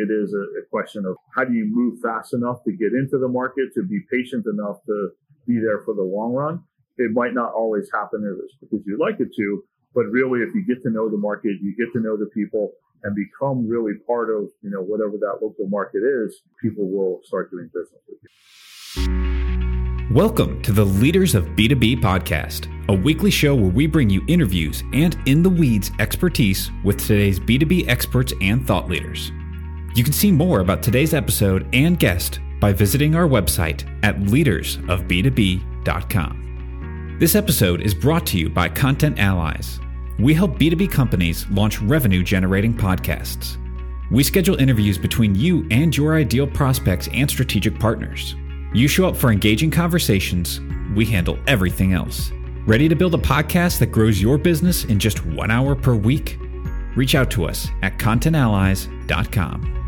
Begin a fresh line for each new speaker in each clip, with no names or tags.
it is a, a question of how do you move fast enough to get into the market, to be patient enough to be there for the long run. It might not always happen as because you'd like it to, but really, if you get to know the market, you get to know the people and become really part of, you know, whatever that local market is, people will start doing business with you.
Welcome to the Leaders of B2B podcast, a weekly show where we bring you interviews and in the weeds expertise with today's B2B experts and thought leaders. You can see more about today's episode and guest by visiting our website at leadersofb2b.com. This episode is brought to you by Content Allies. We help B2B companies launch revenue generating podcasts. We schedule interviews between you and your ideal prospects and strategic partners. You show up for engaging conversations, we handle everything else. Ready to build a podcast that grows your business in just one hour per week? Reach out to us at contentallies.com.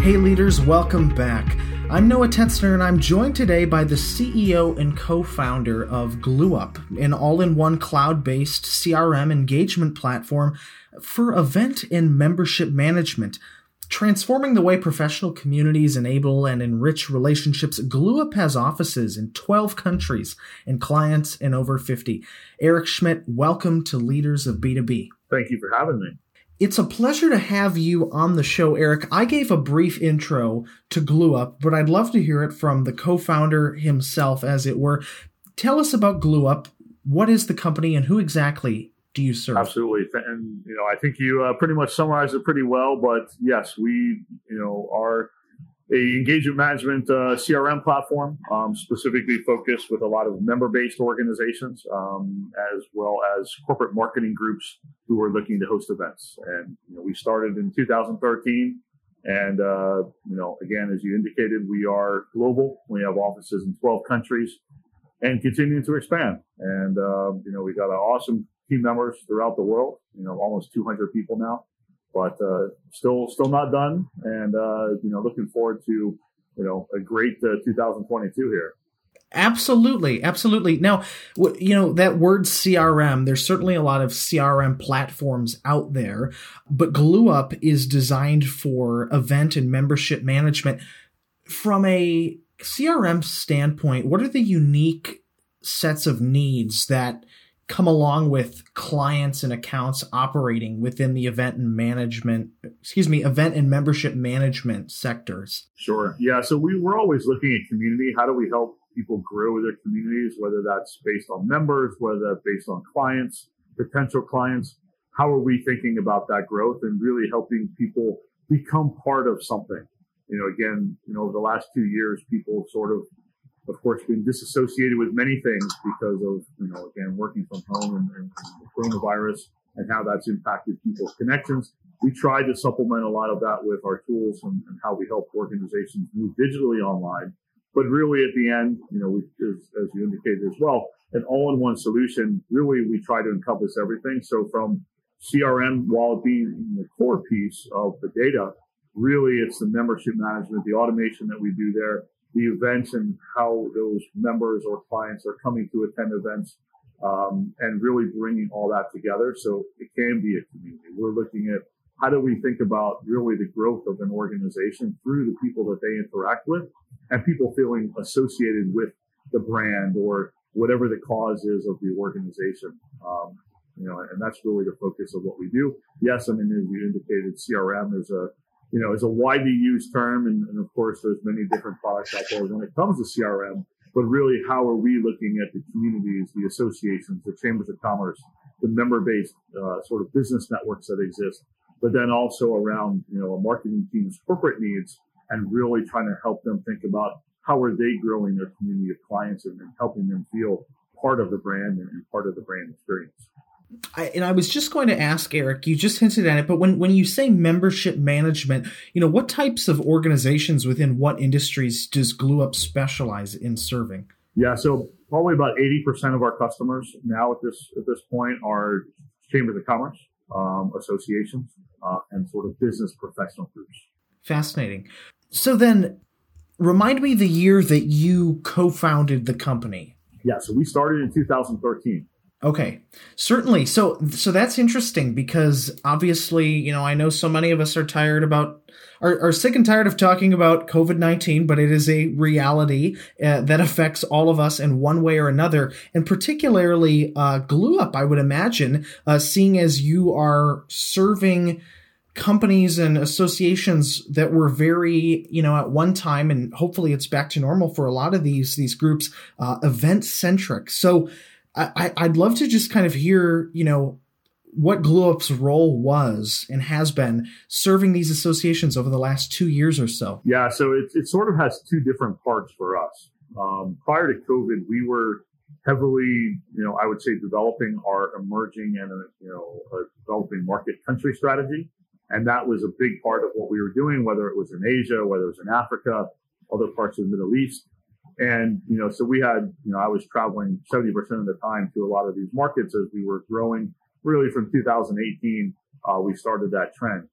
Hey, leaders, welcome back. I'm Noah Tetzner, and I'm joined today by the CEO and co founder of GlueUp, an all in one cloud based CRM engagement platform for event and membership management. Transforming the way professional communities enable and enrich relationships, GlueUp has offices in 12 countries and clients in over 50. Eric Schmidt, welcome to Leaders of B2B.
Thank you for having me.
It's a pleasure to have you on the show, Eric. I gave a brief intro to GlueUp, but I'd love to hear it from the co-founder himself, as it were. Tell us about GlueUp. What is the company, and who exactly do you serve?
Absolutely, and you know, I think you uh, pretty much summarized it pretty well. But yes, we, you know, are a engagement management uh, CRM platform, um, specifically focused with a lot of member-based organizations, um, as well as corporate marketing groups who are looking to host events. And you know, we started in 2013, and uh, you know, again, as you indicated, we are global. We have offices in 12 countries, and continuing to expand. And uh, you know, we got awesome team members throughout the world. You know, almost 200 people now but uh, still still not done, and uh, you know looking forward to you know a great uh, 2022 here.
Absolutely, absolutely. Now, you know that word CRM. There's certainly a lot of CRM platforms out there, but GlueUp is designed for event and membership management. From a CRM standpoint, what are the unique sets of needs that come along with clients and accounts operating within the event and management, excuse me, event and membership management sectors?
Sure. Yeah. So we, we're always looking at community. How do we help people grow their communities, whether that's based on members, whether that's based on clients, potential clients? How are we thinking about that growth and really helping people become part of something? You know, again, you know, over the last two years, people sort of of course, been disassociated with many things because of, you know, again, working from home and, and, the coronavirus and how that's impacted people's connections. We tried to supplement a lot of that with our tools and, and how we help organizations move digitally online. But really, at the end, you know, we, as, as you indicated as well, an all-in-one solution. Really, we try to encompass everything. So from CRM, while being the core piece of the data, really it's the membership management, the automation that we do there, the events and how those members or clients are coming to attend events um, and really bringing all that together so it can be a community. We're looking at how do we think about really the growth of an organization through the people that they interact with and people feeling associated with the brand or whatever the cause is of the organization. Um, you know, and that's really the focus of what we do. Yes, I mean, as you indicated, CRM is a you know, is a widely used term. And, and, of course, there's many different products out there when it comes to CRM. But really, how are we looking at the communities, the associations, the chambers of commerce, the member-based uh, sort of business networks that exist, but then also around, you know, a marketing team's corporate needs and really trying to help them think about how are they growing their community of clients and, and helping them feel part of the brand and, and part of the brand experience.
I, and I was just going to ask Eric, you just hinted at it, but when, when you say membership management, you know, what types of organizations within what industries does GlueUp specialize in serving?
Yeah, so probably about 80% of our customers now at this, at this point are chambers of commerce, um, associations, uh, and sort of business professional groups.
Fascinating. So then remind me the year that you co-founded the company.
Yeah, so we started in 2013.
Okay, certainly. So, so that's interesting because obviously, you know, I know so many of us are tired about are, are sick and tired of talking about COVID 19, but it is a reality uh, that affects all of us in one way or another. And particularly uh, Glue Up, I would imagine, uh, seeing as you are serving companies and associations that were very, you know, at one time, and hopefully it's back to normal for a lot of these these groups, uh, event centric. So I, I'd love to just kind of hear, you know, what GlueUp's role was and has been serving these associations over the last two years or so.
Yeah, so it, it sort of has two different parts for us. Um, prior to COVID, we were heavily, you know, I would say developing our emerging and, uh, you know, developing market country strategy. And that was a big part of what we were doing, whether it was in Asia, whether it was in Africa, other parts of the Middle East. And, you know, so we had, you know, I was traveling 70% of the time to a lot of these markets as we were growing really from 2018, uh, we started that trend.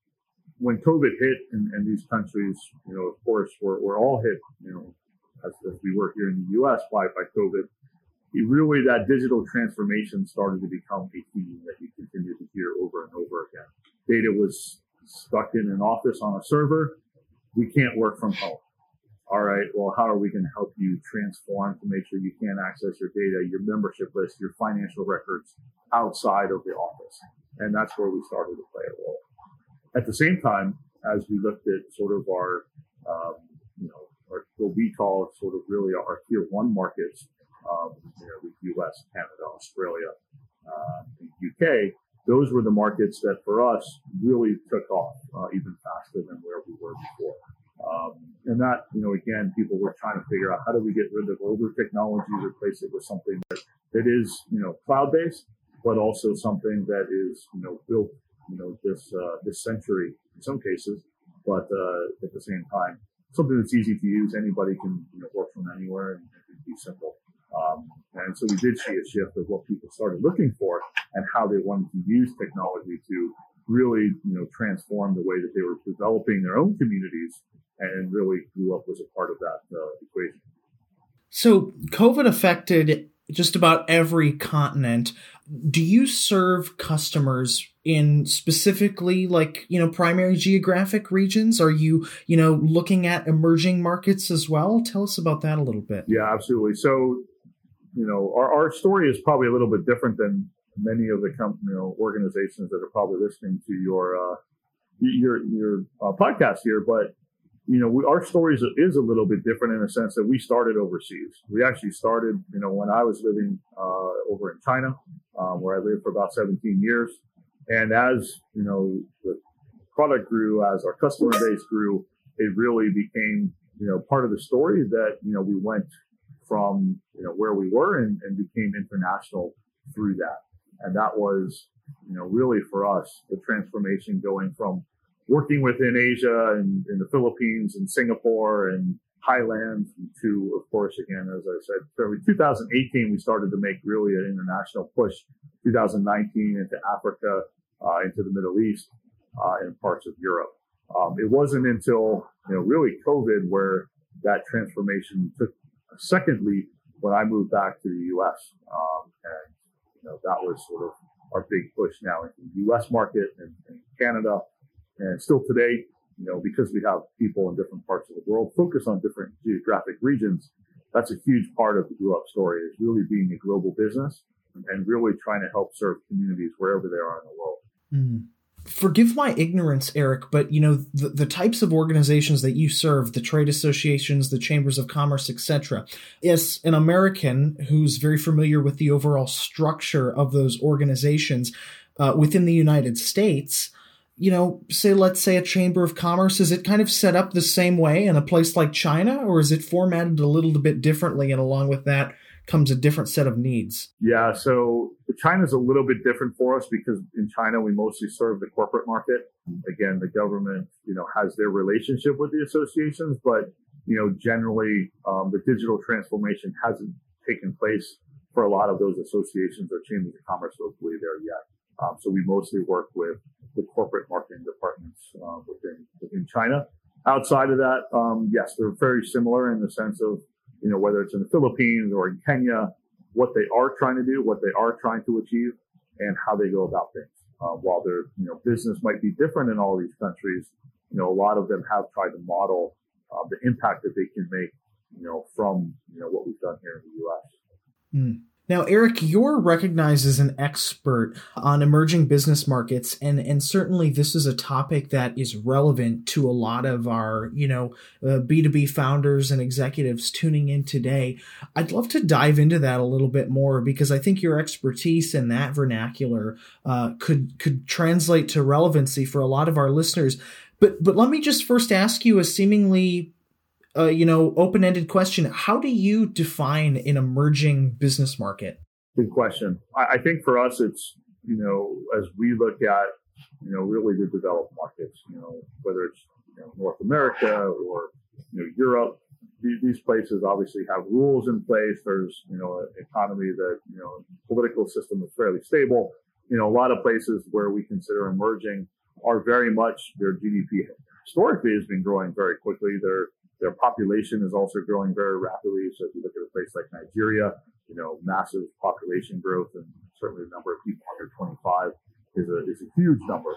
When COVID hit in, in these countries, you know, of course, we're, we're all hit, you know, as, as we were here in the U.S. by, by COVID. Really, that digital transformation started to become a theme that you continue to hear over and over again. Data was stuck in an office on a server. We can't work from home all right, well, how are we going to help you transform to make sure you can access your data, your membership list, your financial records outside of the office? And that's where we started to play a role. At the same time, as we looked at sort of our, um, you know, our, what we call sort of really our tier one markets, um, you know, the US, Canada, Australia, uh, UK, those were the markets that for us really took off uh, even faster than where we were before. Um, and that, you know, again, people were trying to figure out how do we get rid of older technology, replace it with something that, that is, you know, cloud based, but also something that is, you know, built, you know, this, uh, this century in some cases, but, uh, at the same time, something that's easy to use. Anybody can, you know, work from anywhere and it can be simple. Um, and so we did see a shift of what people started looking for and how they wanted to use technology to really, you know, transformed the way that they were developing their own communities and really GlueUp was a part of that uh, equation.
So COVID affected just about every continent. Do you serve customers in specifically like, you know, primary geographic regions? Are you, you know, looking at emerging markets as well? Tell us about that a little bit.
Yeah, absolutely. So, you know, our, our story is probably a little bit different than many of the you know, organizations that are probably listening to your, uh, your, your uh, podcast here, but you know, we, our story is, is a little bit different in the sense that we started overseas. We actually started, you know, when I was living uh, over in China, um, where I lived for about 17 years. And as, you know, the product grew, as our customer base grew, it really became, you know, part of the story that, you know, we went from, you know, where we were and, and became international through that. And that was, you know, really for us, the transformation going from working within Asia and in the Philippines and Singapore and Thailand to, of course, again, as I said, so 2018, we started to make really an international push. 2019 into Africa, uh, into the Middle East, uh, and parts of Europe. Um, it wasn't until, you know, really COVID where that transformation took a second leap when I moved back to the U.S. Um, and, that was sort of our big push now into the U.S. market and, and Canada and still today, you know, because we have people in different parts of the world focus on different geographic regions, that's a huge part of the GlueUp story is really being a global business and really trying to help serve communities wherever they are in the world.
Mm. Forgive my ignorance, Eric, but you know the, the types of organizations that you serve, the trade associations, the chambers of commerce, etc. As an American who's very familiar with the overall structure of those organizations uh, within the United States, you know, say, let's say a chamber of commerce, is it kind of set up the same way in a place like China, or is it formatted a little bit differently? And along with that comes a different set of needs.
Yeah. So China's a little bit different for us because in China, we mostly serve the corporate market. Again, the government, you know, has their relationship with the associations, but, you know, generally, um, the digital transformation hasn't taken place for a lot of those associations or chambers of commerce locally there yet. Um, so we mostly work with the corporate marketing departments uh, within within China. Outside of that, um, yes, they're very similar in the sense of you know whether it's in the Philippines or in Kenya what they are trying to do, what they are trying to achieve, and how they go about things. Uh, while their you know business might be different in all these countries, you know a lot of them have tried to model uh, the impact that they can make, you know, from you know what we've done here in the U.S.
Mm. Now, Eric, you're recognized as an expert on emerging business markets, and, and certainly this is a topic that is relevant to a lot of our, you know, uh, B2B founders and executives tuning in today. I'd love to dive into that a little bit more because I think your expertise in that vernacular uh, could could translate to relevancy for a lot of our listeners. But but let me just first ask you a seemingly uh, you know, open-ended question. How do you define an emerging business market?
Good question. I, I think for us, it's you know, as we look at you know really the developed markets, you know, whether it's you know, North America or you know Europe, these, places obviously have rules in place. There's you know an economy that you know political system is fairly stable. You know, a lot of places where we consider emerging are very much their GDP historically has been growing very quickly. Their their population is also growing very rapidly. So if you look at a place like Nigeria, you know, massive population growth and certainly the number of people under 25 is a, is a huge number.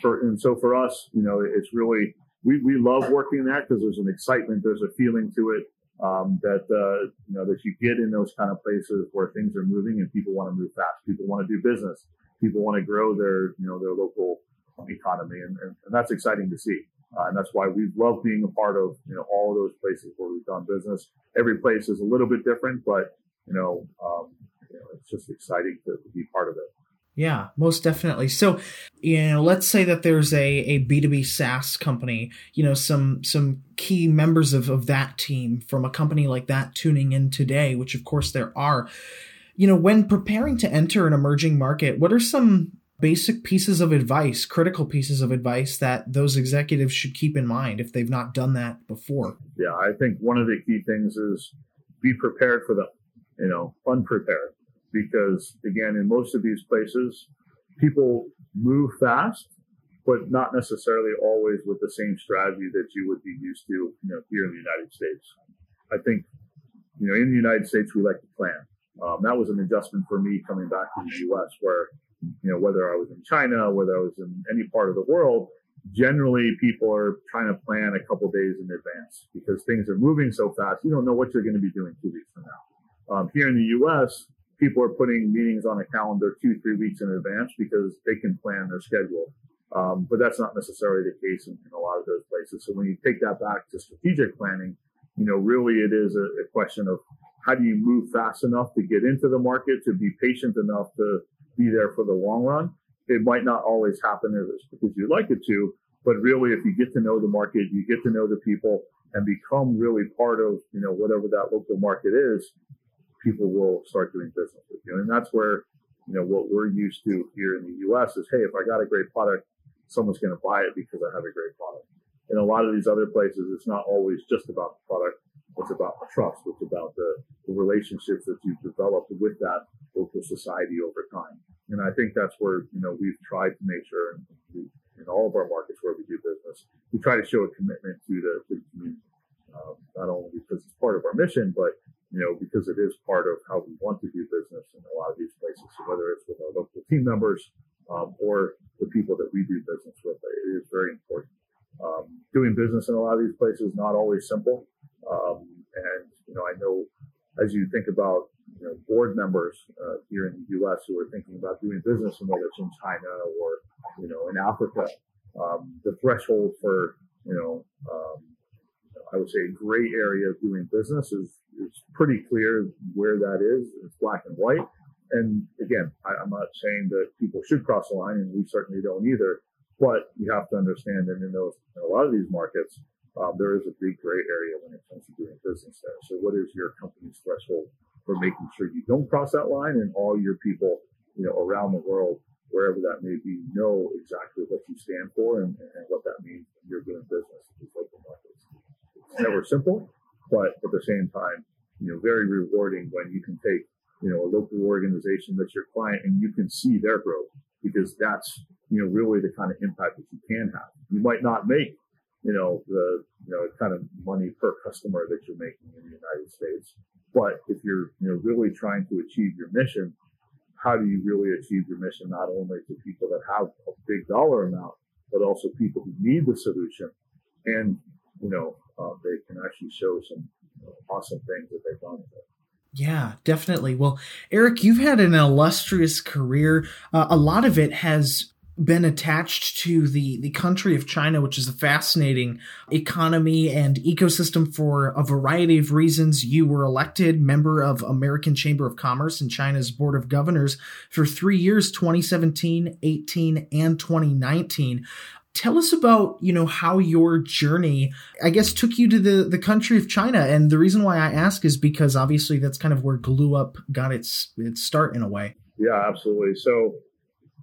For, and so for us, you know, it's really, we, we love working that because there's an excitement, there's a feeling to it um, that, uh, you know, that you get in those kind of places where things are moving and people want to move fast. People want to do business. People want to grow their, you know, their local economy. And, and, and that's exciting to see. Uh, and that's why we love being a part of you know all of those places where we've done business. Every place is a little bit different, but you know, um, you know it's just exciting to, to, be part of it.
Yeah, most definitely. So, you know, let's say that there's a a B2B SaaS company, you know, some some key members of, of that team from a company like that tuning in today, which of course there are. You know, when preparing to enter an emerging market, what are some basic pieces of advice, critical pieces of advice that those executives should keep in mind if they've not done that before?
Yeah, I think one of the key things is be prepared for them, you know, unprepared. Because again, in most of these places, people move fast, but not necessarily always with the same strategy that you would be used to, you know, here in the United States. I think, you know, in the United States, we like to plan. Um, that was an adjustment for me coming back to the U.S. where you know, whether I was in China, whether I was in any part of the world, generally people are trying to plan a couple days in advance because things are moving so fast. You don't know what you're going to be doing two weeks from now. Um, here in the U.S., people are putting meetings on a calendar two, three weeks in advance because they can plan their schedule. Um, but that's not necessarily the case in, in, a lot of those places. So when you take that back to strategic planning, you know, really it is a, a question of how do you move fast enough to get into the market, to be patient enough to be there for the long run. It might not always happen as because you'd like it to, but really, if you get to know the market, you get to know the people, and become really part of you know whatever that local market is, people will start doing business with you, and that's where you know what we're used to here in the U.S. is, hey, if I got a great product, someone's going to buy it because I have a great product. In a lot of these other places, it's not always just about the product. It's about trust. It's about the, the relationships that you've developed with that local society over time. And I think that's where, you know, we've tried to make sure we, in all of our markets where we do business, we try to show a commitment to the, to the community. Um, not only because it's part of our mission, but you know because it is part of how we want to do business in a lot of these places. So whether it's with our local team members um, or the people that we do business with, it is very important. Um, doing business in a lot of these places is not always simple, um, and you know I know as you think about you know, board members uh, here in the U.S. who are thinking about doing business, and whether it's in China or you know in Africa, um, the threshold for you know um, I would say gray area of doing business is is pretty clear where that is. It's black and white. And again, I, am not saying that people should cross the line, and we certainly don't either. But you have to understand that in those in a lot of these markets, um, there is a big gray area when it comes to doing business there. So, what is your company's threshold for making sure you don't cross that line and all your people, you know, around the world, wherever that may be, know exactly what you stand for and, and what that means when you're doing business in these local markets. It's never simple, but at the same time, you know, very rewarding when you can take, you know, a local organization that's your client and you can see their growth because that's, you know, really the kind of impact that you can have. You might not make, you know, the, you know, kind of money per customer that you're making in the United States, But if you're you know really trying to achieve your mission, how do you really achieve your mission? Not only to people that have a big dollar amount, but also people who need the solution, and you know uh, they can actually show some you know, awesome things that they've done with it.
Yeah, definitely. Well, Eric, you've had an illustrious career. Uh, a lot of it has been attached to the, the country of China, which is a fascinating economy and ecosystem for a variety of reasons. You were elected member of American Chamber of Commerce and China's Board of Governors for three years, 2017, 18, and 2019 tell us about you know how your journey i guess took you to the the country of china and the reason why i ask is because obviously that's kind of where glue up got its its start in a way
yeah absolutely so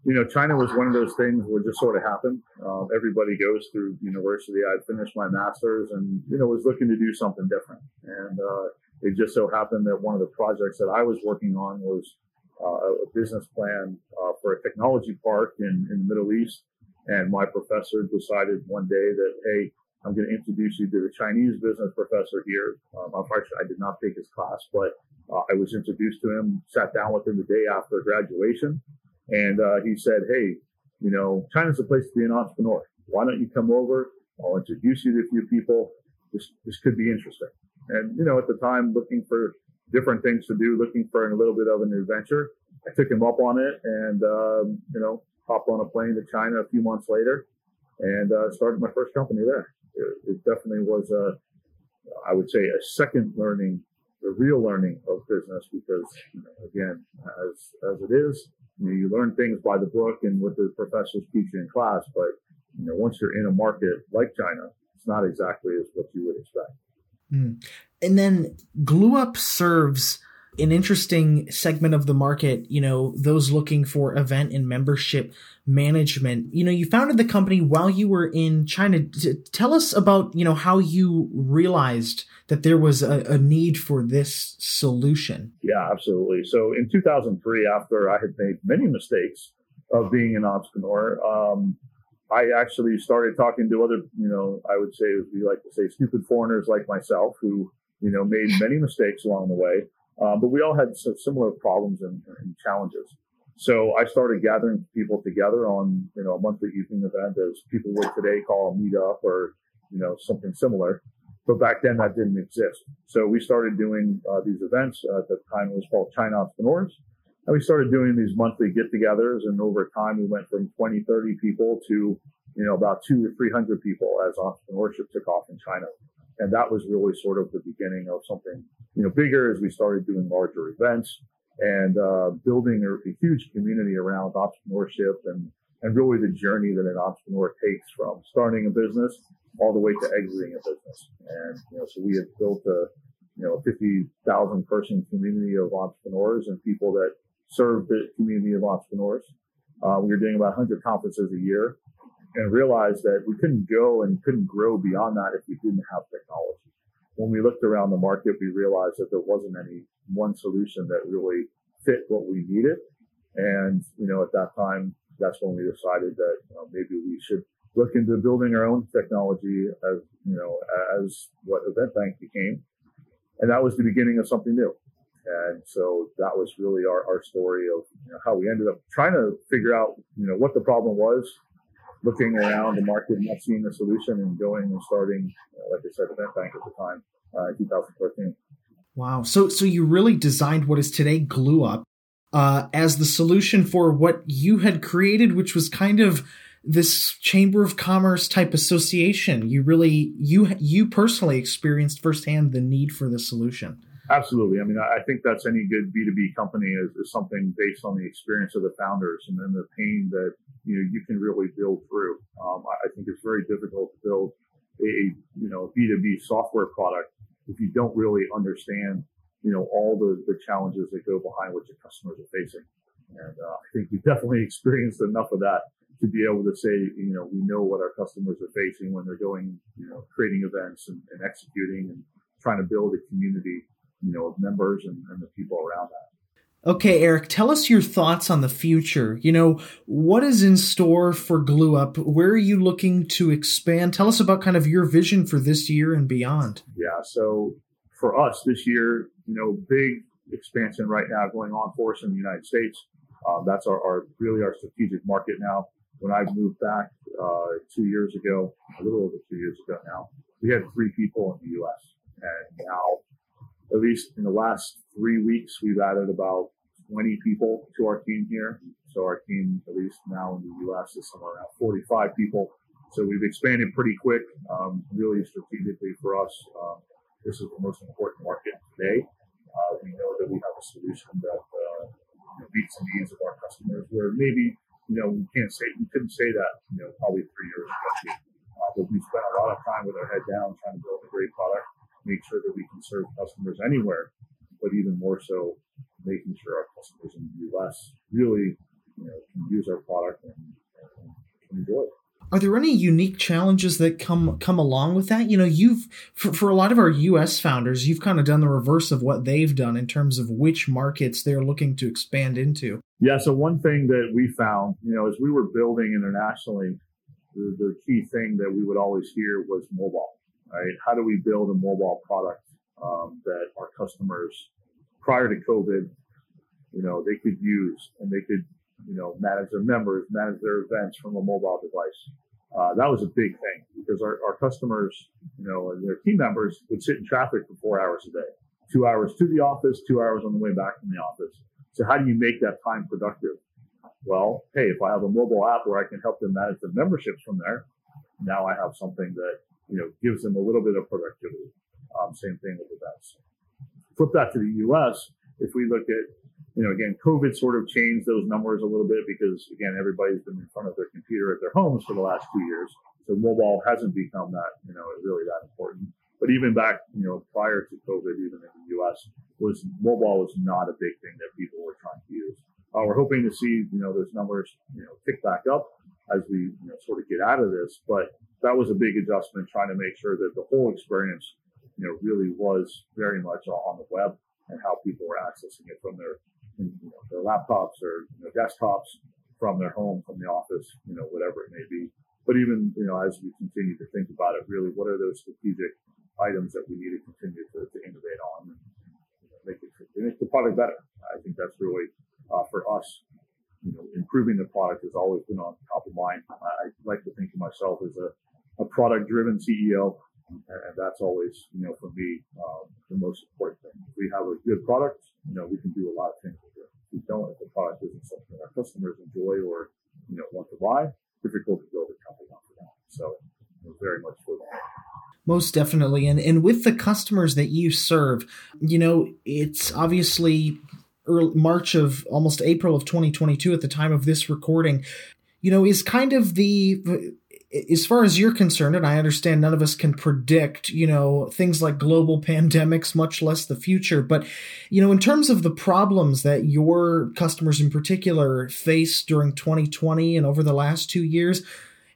you know, China was one of those things where just sort of happened. Um, everybody goes through university. I'd finished my master's and, you know, was looking to do something different. And uh, it just so happened that one of the projects that I was working on was uh, a business plan uh, for a technology park in, in the Middle East. And my professor decided one day that, hey, I'm going to introduce you to the Chinese business professor here. Um, unfortunately, I did not take his class, but uh, I was introduced to him, sat down with him the day after graduation and uh, he said, Hey, you know, China's a place to be an entrepreneur. Why don't you come over? I'll introduce you to a few people. This, this could be interesting. And, you know, at the time, looking for different things to do, looking for a little bit of an adventure, I took him up on it and, um, you know, hopped on a plane to China a few months later and uh, started my first company there. It, it definitely was a, I would say, a second learning, the real learning of business because, you know, again, as as it is, you, know, you learn things by the book and what the professors teach you in class, but you know, once you're in a market like China, it's not exactly as what you would expect.
Mm. And then Glue Up serves an interesting segment of the market, you know, those looking for event and membership management. You know, you founded the company while you were in China. Tell us about, you know, how you realized that there was a, a need for this solution.
Yeah, absolutely. So in 2003, after I had made many mistakes of being an entrepreneur, um, I actually started talking to other, you know, I would say, we like to say, stupid foreigners like myself who, you know, made many mistakes along the way uh, but we all had similar problems and, and, challenges. So I started gathering people together on, you know, a monthly evening event as people would today call a meetup or, you know, something similar. But back then that didn't exist. So we started doing uh, these events. Uh, at the time it was called China Entrepreneurs. And we started doing these monthly get-togethers. And over time we went from 20, 30 people to, you know, about two to 300 people as entrepreneurship took off in China. And that was really sort of the beginning of something, you know, bigger as we started doing larger events and uh, building a, a, huge community around entrepreneurship and, and really the journey that an entrepreneur takes from starting a business all the way to exiting a business. And, you know, so we had built a, you know, 50,000 person community of entrepreneurs and people that serve the community of entrepreneurs. Uh, we were doing about 100 conferences a year and realized that we couldn't go and couldn't grow beyond that if we didn't have technology. When we looked around the market, we realized that there wasn't any one solution that really fit what we needed. And, you know, at that time, that's when we decided that you know, maybe we should look into building our own technology as, you know, as what EventBank became. And that was the beginning of something new. And so that was really our, our story of you know, how we ended up trying to figure out, you know, what the problem was, looking around the market, and not seeing a solution, and going and starting, uh, like I said, EventBank at the time, uh, 2014.
Wow. So, so you really designed what is today Glue Up uh, as the solution for what you had created, which was kind of this chamber of commerce type association. You really, you, you personally experienced firsthand the need for the solution.
Absolutely. I mean, I think that's any good B2B company is, is something based on the experience of the founders and then the pain that, you know, you can really build through. Um, I think it's very difficult to build a, you know, B2B software product if you don't really understand, you know, all the, the challenges that go behind what your customers are facing. And uh, I think we've definitely experienced enough of that to be able to say, you know, we know what our customers are facing when they're going, you know, creating events and, and executing and trying to build a community you know, members and, and the people around that.
Okay, Eric, tell us your thoughts on the future. You know, what is in store for Glue Up? Where are you looking to expand? Tell us about kind of your vision for this year and beyond.
Yeah, so for us this year, you know, big expansion right now going on for us in the United States. Um, that's our, our, really our strategic market now. When I moved back uh, two years ago, a little over two years ago now, we had three people in the U.S. and now, at least in the last three weeks, we've added about 20 people to our team here. So our team, at least now in the U.S., is somewhere around 45 people. So we've expanded pretty quick, um, really strategically for us. Um, this is the most important market today. Uh, we know that we have a solution that uh, meets the needs of our customers. Where maybe you know we can't say we couldn't say that you know probably three years ago. Uh, but we spent a lot of time with our head down trying to build a great product, make sure that we can serve customers anywhere, but even more so making sure our customers in the U.S. really you know can use our product and, and enjoy it.
Are there any unique challenges that come come along with that? You know, you've for, for a lot of our US founders, you've kind of done the reverse of what they've done in terms of which markets they're looking to expand into.
Yeah, so one thing that we found, you know, as we were building internationally, the, the key thing that we would always hear was mobile, right? How do we build a mobile product um, that our customers prior to COVID, you know, they could use and they could, you know, manage their members, manage their events from a mobile device. Uh, that was a big thing because our, our customers, you know, and their team members would sit in traffic for four hours a day, two hours to the office, two hours on the way back from the office. So how do you make that time productive? Well, hey, if I have a mobile app where I can help them manage their memberships from there, now I have something that, you know, gives them a little bit of productivity. Um, same thing with events. Flip that to the U.S. If we look at you know, again, COVID sort of changed those numbers a little bit because, again, everybody's been in front of their computer at their homes for the last two years. So mobile hasn't become that, you know, really that important. But even back, you know, prior to COVID, even in the U.S., was mobile was not a big thing that people were trying to use. Uh, we're hoping to see, you know, those numbers, you know, tick back up as we, you know, sort of get out of this. But that was a big adjustment, trying to make sure that the whole experience, you know, really was very much on the web and how people were accessing it from their you know, their laptops or you know, desktops from their home, from the office, you know, whatever it may be. But even, you know, as we continue to think about it, really, what are those strategic items that we need to continue to, to innovate on and you know, make it make the product better? I think that's really uh, for us. You know, improving the product has always been on top of mind. I, like to think of myself as a, a product-driven CEO, and that's always, you know, for me, um, the most important thing. If we have a good product, you know, we can do a lot of things with it. If we don't, if the product isn't something that our customers enjoy or, you know, want to buy, difficult to build a company off of that. So, very much for that.
Most definitely. And and with the customers that you serve, you know, it's obviously early March of almost April of 2022 at the time of this recording, you know, is kind of the as far as you're concerned, and I understand none of us can predict, you know, things like global pandemics, much less the future. But, you know, in terms of the problems that your customers in particular face during 2020 and over the last two years,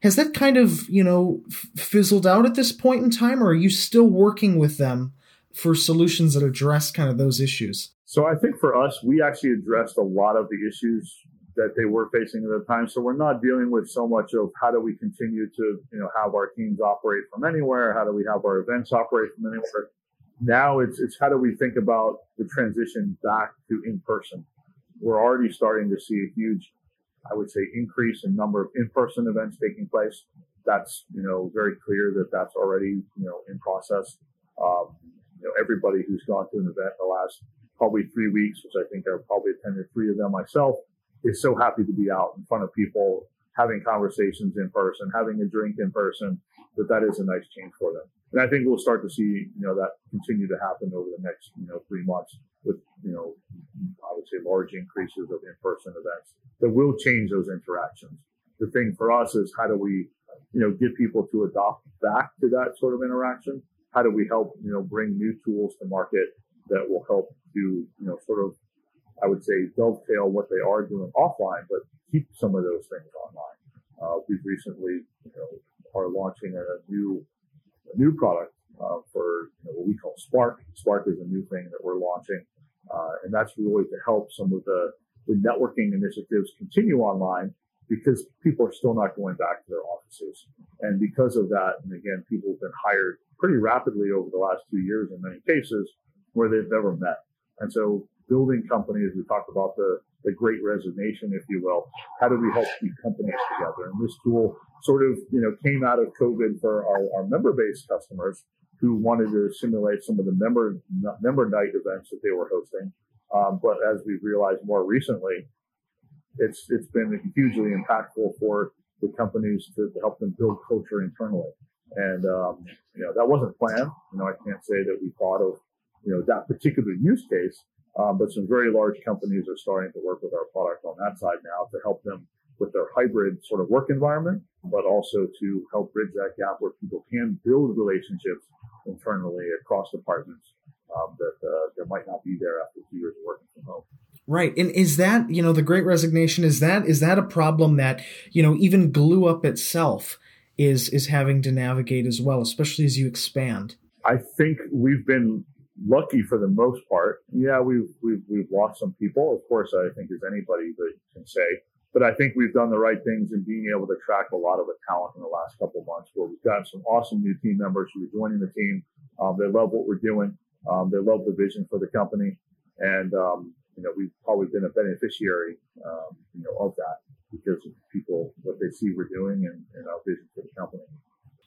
has that kind of, you know, fizzled out at this point in time, or are you still working with them for solutions that address kind of those issues?
So I think for us, we actually addressed a lot of the issues that they were facing at the time. So we're not dealing with so much of how do we continue to, you know, have our teams operate from anywhere? How do we have our events operate from anywhere? Now it's, it's how do we think about the transition back to in person? We're already starting to see a huge, I would say, increase in number of in-person events taking place. That's, you know, very clear that that's already, you know, in process. Um, you know, everybody who's gone to an event in the last probably three weeks, which I think I've probably attended three of them myself, is so happy to be out in front of people, having conversations in person, having a drink in person, that that is a nice change for them. And I think we'll start to see, you know, that continue to happen over the next, you know, three months with, you know, I would say large increases of in-person events that will change those interactions. The thing for us is how do we, you know, get people to adopt back to that sort of interaction? How do we help, you know, bring new tools to market that will help do, you know, sort of I would say dovetail what they are doing offline, but keep some of those things online. Uh, we've recently, you know, are launching a new a new product uh, for you know, what we call Spark. Spark is a new thing that we're launching, uh, and that's really to help some of the, the networking initiatives continue online, because people are still not going back to their offices. And because of that, and again, people have been hired pretty rapidly over the last two years in many cases where they've never met. And so building companies, we talked about the, the great resignation, if you will. How do we help keep companies together? And this tool sort of, you know, came out of COVID for our, our member-based customers who wanted to simulate some of the member, member night events that they were hosting. Um, but as we've realized more recently, it's, it's been hugely impactful for the companies to, to help them build culture internally. And, um, you know, that wasn't planned. You know, I can't say that we thought of, you know, that particular use case, um, but some very large companies are starting to work with our product on that side now to help them with their hybrid sort of work environment, but also to help bridge that gap where people can build relationships internally across departments um, that uh, that might not be there after two years of working from home.
Right. And is that, you know, the great resignation, is that is that a problem that, you know, even glue up itself is is having to navigate as well, especially as you expand?
I think we've been lucky for the most part. Yeah, we've we've we've lost some people, of course, I think as anybody that can say. But I think we've done the right things in being able to attract a lot of the talent in the last couple of months where we've got some awesome new team members who are joining the team. Um, they love what we're doing. Um, they love the vision for the company. And, um, you know, we've probably been a beneficiary, um, you know, of that because of people, what they see we're doing and, and our vision for the company.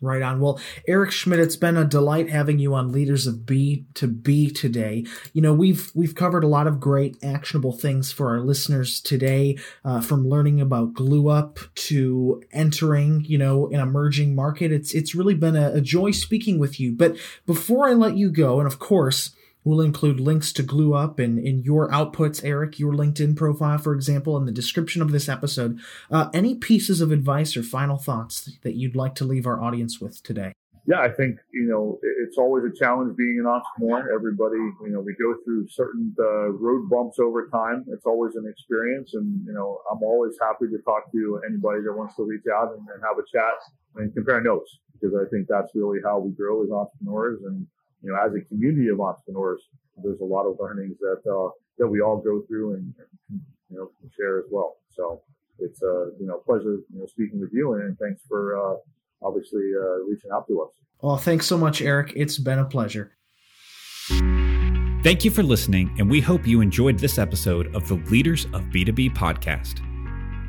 Right on. Well, Eric Schmidt, it's been a delight having you on Leaders of B to B today. You know, we've we've covered a lot of great actionable things for our listeners today, uh, from learning about Glue Up to entering, you know, an emerging market. It's it's really been a, a joy speaking with you. But before I let you go, and of course, We'll include links to Glue Up and in your outputs, Eric, your LinkedIn profile, for example, in the description of this episode. Uh, any pieces of advice or final thoughts that you'd like to leave our audience with today?
Yeah, I think, you know, it's always a challenge being an entrepreneur. Everybody, you know, we go through certain uh, road bumps over time. It's always an experience. And, you know, I'm always happy to talk to anybody that wants to reach out and, and have a chat and compare notes because I think that's really how we grow as entrepreneurs. And, you know, as a community of entrepreneurs, there's a lot of learnings that uh, that we all go through and, and you know share as well. So it's a uh, you know pleasure you know speaking with you and thanks for uh, obviously uh, reaching out to us.
Well, thanks so much, Eric. It's been a pleasure.
Thank you for listening, and we hope you enjoyed this episode of the Leaders of B2B podcast.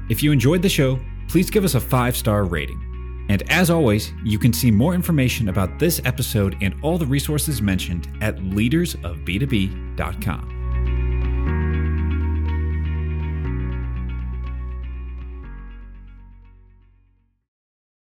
If you enjoyed the show, please give us a five star rating. And as always, you can see more information about this episode and all the resources mentioned at leadersofb2b.com.